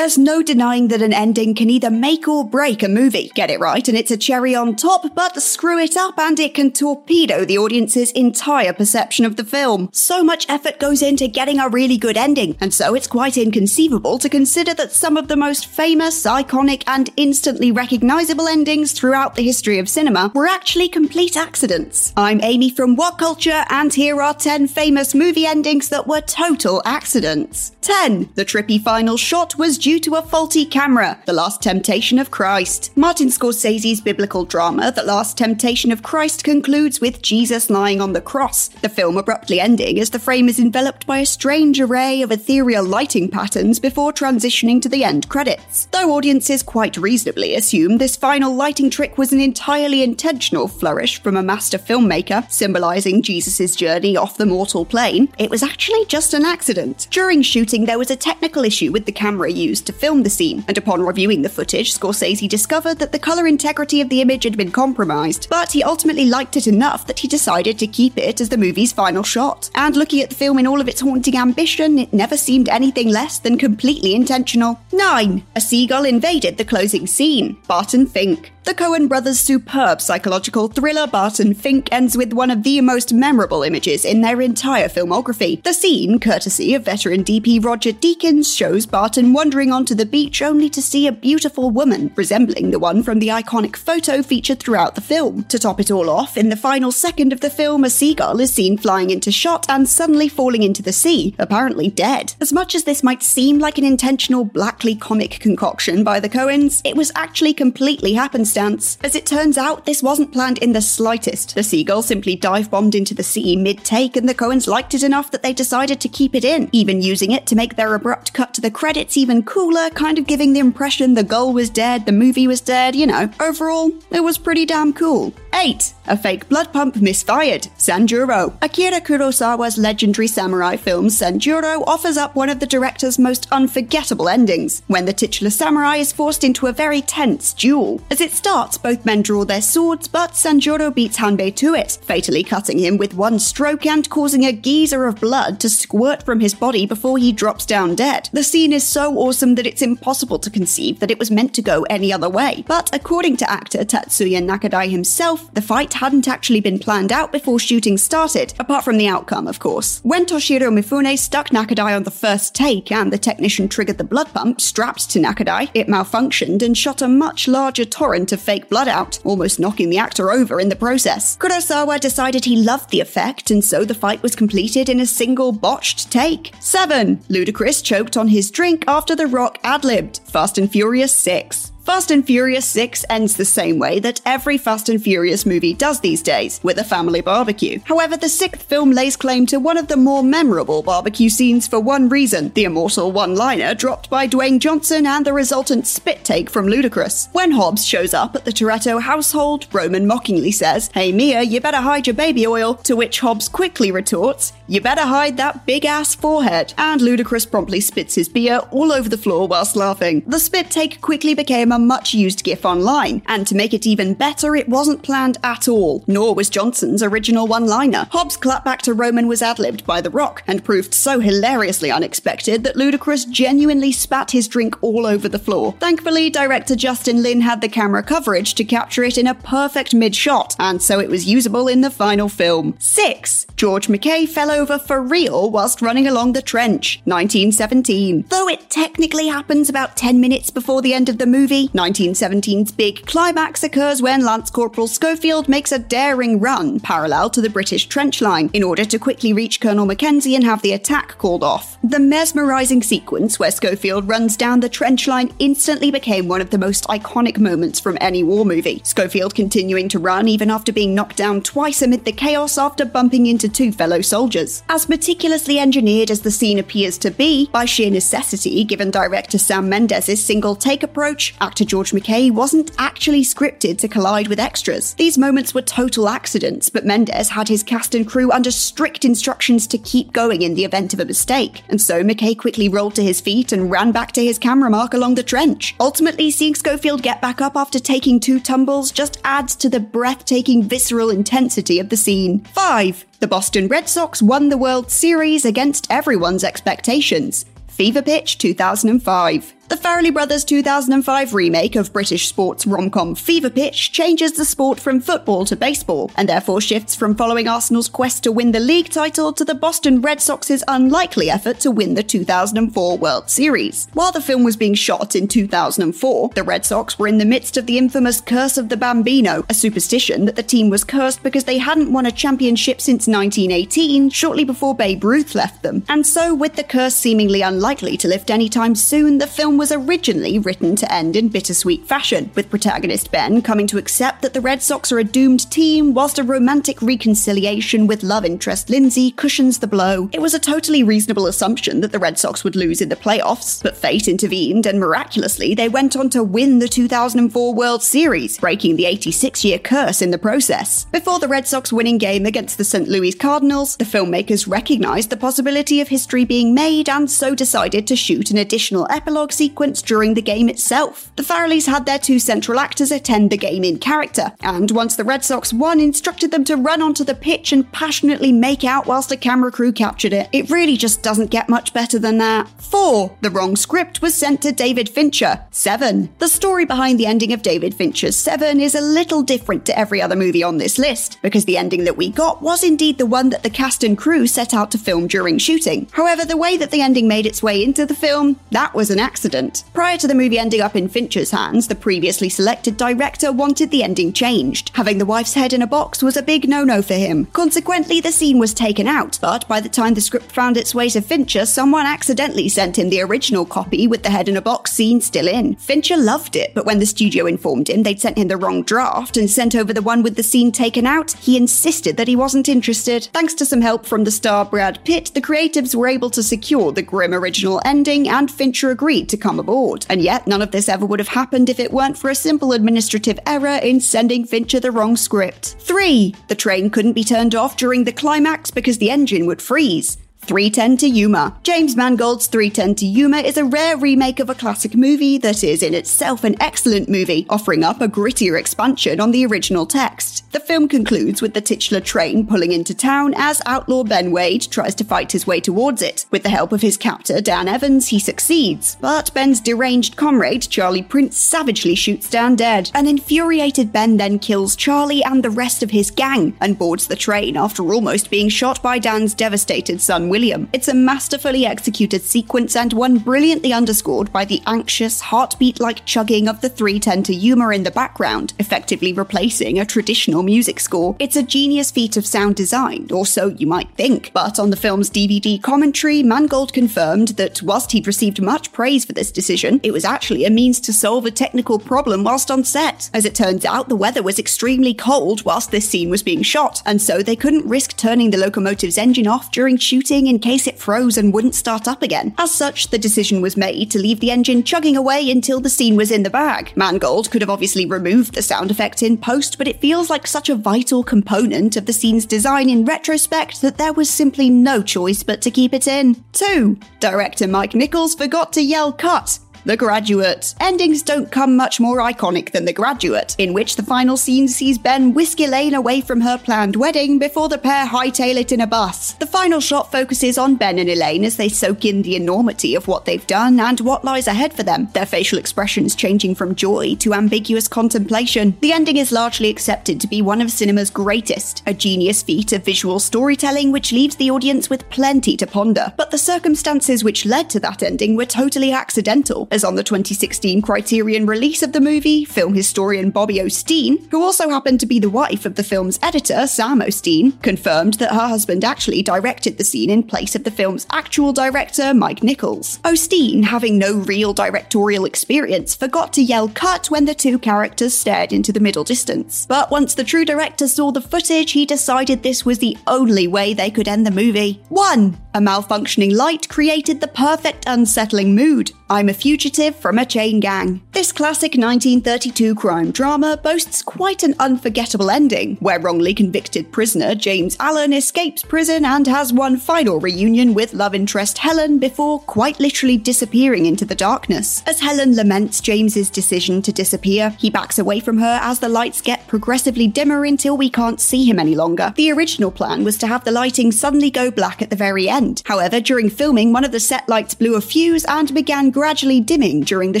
There's no denying that an ending can either make or break a movie. Get it right and it's a cherry on top, but screw it up and it can torpedo the audience's entire perception of the film. So much effort goes into getting a really good ending, and so it's quite inconceivable to consider that some of the most famous, iconic, and instantly recognizable endings throughout the history of cinema were actually complete accidents. I'm Amy from What Culture, and here are 10 famous movie endings that were total accidents. 10. The trippy final shot was due to a faulty camera, The Last Temptation of Christ. Martin Scorsese's biblical drama, The Last Temptation of Christ, concludes with Jesus lying on the cross, the film abruptly ending as the frame is enveloped by a strange array of ethereal lighting patterns before transitioning to the end credits. Though audiences quite reasonably assume this final lighting trick was an entirely intentional flourish from a master filmmaker, symbolizing Jesus' journey off the mortal plane, it was actually just an accident. During shooting, there was a technical issue with the camera used to film the scene, and upon reviewing the footage, Scorsese discovered that the colour integrity of the image had been compromised, but he ultimately liked it enough that he decided to keep it as the movie's final shot. And looking at the film in all of its haunting ambition, it never seemed anything less than completely intentional. 9. A seagull invaded the closing scene. Barton Fink. The Coen brothers' superb psychological thriller Barton Fink ends with one of the most memorable images in their entire filmography. The scene, courtesy of veteran DP Roger Deakins, shows Barton wandering onto the beach only to see a beautiful woman, resembling the one from the iconic photo featured throughout the film. To top it all off, in the final second of the film, a seagull is seen flying into shot and suddenly falling into the sea, apparently dead. As much as this might seem like an intentional, blackly comic concoction by the Coens, it was actually completely happenstance as it turns out, this wasn't planned in the slightest. The seagull simply dive bombed into the sea mid take, and the Coens liked it enough that they decided to keep it in, even using it to make their abrupt cut to the credits even cooler, kind of giving the impression the gull was dead, the movie was dead, you know. Overall, it was pretty damn cool. 8. A fake blood pump misfired. Sanjuro. Akira Kurosawa's legendary samurai film Sanjuro offers up one of the director's most unforgettable endings, when the titular samurai is forced into a very tense duel. As it starts, both men draw their swords, but Sanjuro beats Hanbei to it, fatally cutting him with one stroke and causing a geyser of blood to squirt from his body before he drops down dead. The scene is so awesome that it's impossible to conceive that it was meant to go any other way. But according to actor Tatsuya Nakadai himself, the fight hadn't actually been planned out before shooting started, apart from the outcome, of course. When Toshiro Mifune stuck Nakadai on the first take and the technician triggered the blood pump strapped to Nakadai, it malfunctioned and shot a much larger torrent of fake blood out, almost knocking the actor over in the process. Kurosawa decided he loved the effect, and so the fight was completed in a single botched take. 7. Ludacris choked on his drink after The Rock ad libbed. Fast and Furious 6. Fast and Furious 6 ends the same way that every Fast and Furious movie does these days, with a family barbecue. However, the sixth film lays claim to one of the more memorable barbecue scenes for one reason the immortal one liner dropped by Dwayne Johnson and the resultant spit take from Ludacris. When Hobbs shows up at the Toretto household, Roman mockingly says, Hey Mia, you better hide your baby oil, to which Hobbs quickly retorts, You better hide that big ass forehead. And Ludacris promptly spits his beer all over the floor whilst laughing. The spit take quickly became became a much used GIF online, and to make it even better, it wasn't planned at all, nor was Johnson's original one liner. Hobbs' clapback to Roman was ad libbed by The Rock, and proved so hilariously unexpected that Ludacris genuinely spat his drink all over the floor. Thankfully, director Justin Lin had the camera coverage to capture it in a perfect mid shot, and so it was usable in the final film. 6. George McKay fell over for real whilst running along the trench, 1917. Though it technically happens about 10 minutes before the end of the movie, 1917's big climax occurs when Lance Corporal Schofield makes a daring run parallel to the British trench line in order to quickly reach Colonel Mackenzie and have the attack called off. The mesmerizing sequence where Schofield runs down the trench line instantly became one of the most iconic moments from any war movie. Schofield continuing to run even after being knocked down twice amid the chaos after bumping into two fellow soldiers. As meticulously engineered as the scene appears to be, by sheer necessity, given director Sam Mendes' single take approach, actor George McKay wasn't actually scripted to collide with extras. These moments were total accidents, but Mendes had his cast and crew under strict instructions to keep going in the event of a mistake, and so McKay quickly rolled to his feet and ran back to his camera mark along the trench. Ultimately, seeing Schofield get back up after taking two tumbles just adds to the breathtaking visceral intensity of the scene. 5. The Boston Red Sox won the World Series against everyone's expectations. Fever Pitch 2005. The Farrelly Brothers 2005 remake of British sports rom-com Fever Pitch changes the sport from football to baseball, and therefore shifts from following Arsenal's quest to win the league title to the Boston Red Sox's unlikely effort to win the 2004 World Series. While the film was being shot in 2004, the Red Sox were in the midst of the infamous Curse of the Bambino, a superstition that the team was cursed because they hadn't won a championship since 1918, shortly before Babe Ruth left them. And so, with the curse seemingly unlikely to lift anytime soon, the film was originally written to end in bittersweet fashion, with protagonist Ben coming to accept that the Red Sox are a doomed team, whilst a romantic reconciliation with love interest Lindsay cushions the blow. It was a totally reasonable assumption that the Red Sox would lose in the playoffs, but fate intervened, and miraculously, they went on to win the 2004 World Series, breaking the 86 year curse in the process. Before the Red Sox winning game against the St. Louis Cardinals, the filmmakers recognized the possibility of history being made and so decided to shoot an additional epilogue sequence sequence during the game itself. The Farrellys had their two central actors attend the game in character, and once the Red Sox won, instructed them to run onto the pitch and passionately make out whilst a camera crew captured it. It really just doesn't get much better than that. 4. The wrong script was sent to David Fincher. 7. The story behind the ending of David Fincher's Seven is a little different to every other movie on this list, because the ending that we got was indeed the one that the cast and crew set out to film during shooting. However, the way that the ending made its way into the film, that was an accident Prior to the movie ending up in Fincher's hands, the previously selected director wanted the ending changed. Having the wife's head in a box was a big no no for him. Consequently, the scene was taken out, but by the time the script found its way to Fincher, someone accidentally sent him the original copy with the head in a box scene still in. Fincher loved it, but when the studio informed him they'd sent him the wrong draft and sent over the one with the scene taken out, he insisted that he wasn't interested. Thanks to some help from the star Brad Pitt, the creatives were able to secure the grim original ending, and Fincher agreed to come aboard. And yet, none of this ever would have happened if it weren't for a simple administrative error in sending Fincher the wrong script. 3. The train couldn't be turned off during the climax because the engine would freeze. 310 to Yuma. James Mangold's 310 to Yuma is a rare remake of a classic movie that is in itself an excellent movie, offering up a grittier expansion on the original text. The film concludes with the titular train pulling into town as outlaw Ben Wade tries to fight his way towards it. With the help of his captor, Dan Evans, he succeeds, but Ben's deranged comrade, Charlie Prince, savagely shoots Dan dead. An infuriated Ben then kills Charlie and the rest of his gang and boards the train after almost being shot by Dan's devastated son William. It's a masterfully executed sequence and one brilliantly underscored by the anxious, heartbeat like chugging of the 310 to Yuma in the background, effectively replacing a traditional music score. It's a genius feat of sound design, or so you might think. But on the film's DVD commentary, Mangold confirmed that whilst he'd received much praise for this decision, it was actually a means to solve a technical problem whilst on set. As it turns out, the weather was extremely cold whilst this scene was being shot, and so they couldn't risk turning the locomotive's engine off during shooting in case it froze and wouldn't start up again. As such, the decision was made to leave the engine chugging away until the scene was in the bag. Mangold could have obviously removed the sound effect in post, but it feels like such a vital component of the scene's design in retrospect that there was simply no choice but to keep it in. 2. Director Mike Nichols forgot to yell cut The Graduate. Endings don't come much more iconic than The Graduate, in which the final scene sees Ben whisk Elaine away from her planned wedding before the pair hightail it in a bus. The final shot focuses on Ben and Elaine as they soak in the enormity of what they've done and what lies ahead for them, their facial expressions changing from joy to ambiguous contemplation. The ending is largely accepted to be one of cinema's greatest, a genius feat of visual storytelling which leaves the audience with plenty to ponder. But the circumstances which led to that ending were totally accidental, as on the 2016 Criterion release of the movie, film historian Bobbie O'Steen, who also happened to be the wife of the film's editor, Sam O'Steen, confirmed that her husband actually directed the scene in place of the film's actual director, Mike Nichols. O'Steen, having no real directorial experience, forgot to yell cut when the two characters stared into the middle distance. But once the true director saw the footage, he decided this was the only way they could end the movie. 1. A malfunctioning light created the perfect unsettling mood. I'm a fugitive from a chain gang. This classic 1932 crime drama boasts quite an unforgettable ending, where wrongly convicted prisoner James Allen escapes prison and has one final reunion with love interest Helen before quite literally disappearing into the darkness. As Helen laments James's decision to disappear, he backs away from her as the lights get progressively dimmer until we can't see him any longer. The original plan was to have the lighting suddenly go black at the very end. However, during filming, one of the set lights blew a fuse and began gradually dimming during the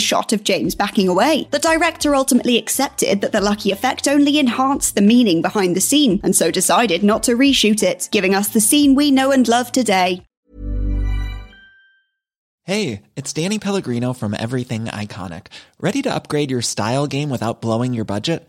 shot of James backing away. The director ultimately accepted that the lucky effect only enhanced the meaning behind the scene, and so decided not to reshoot it, giving us the scene we know and love today. Hey, it's Danny Pellegrino from Everything Iconic. Ready to upgrade your style game without blowing your budget?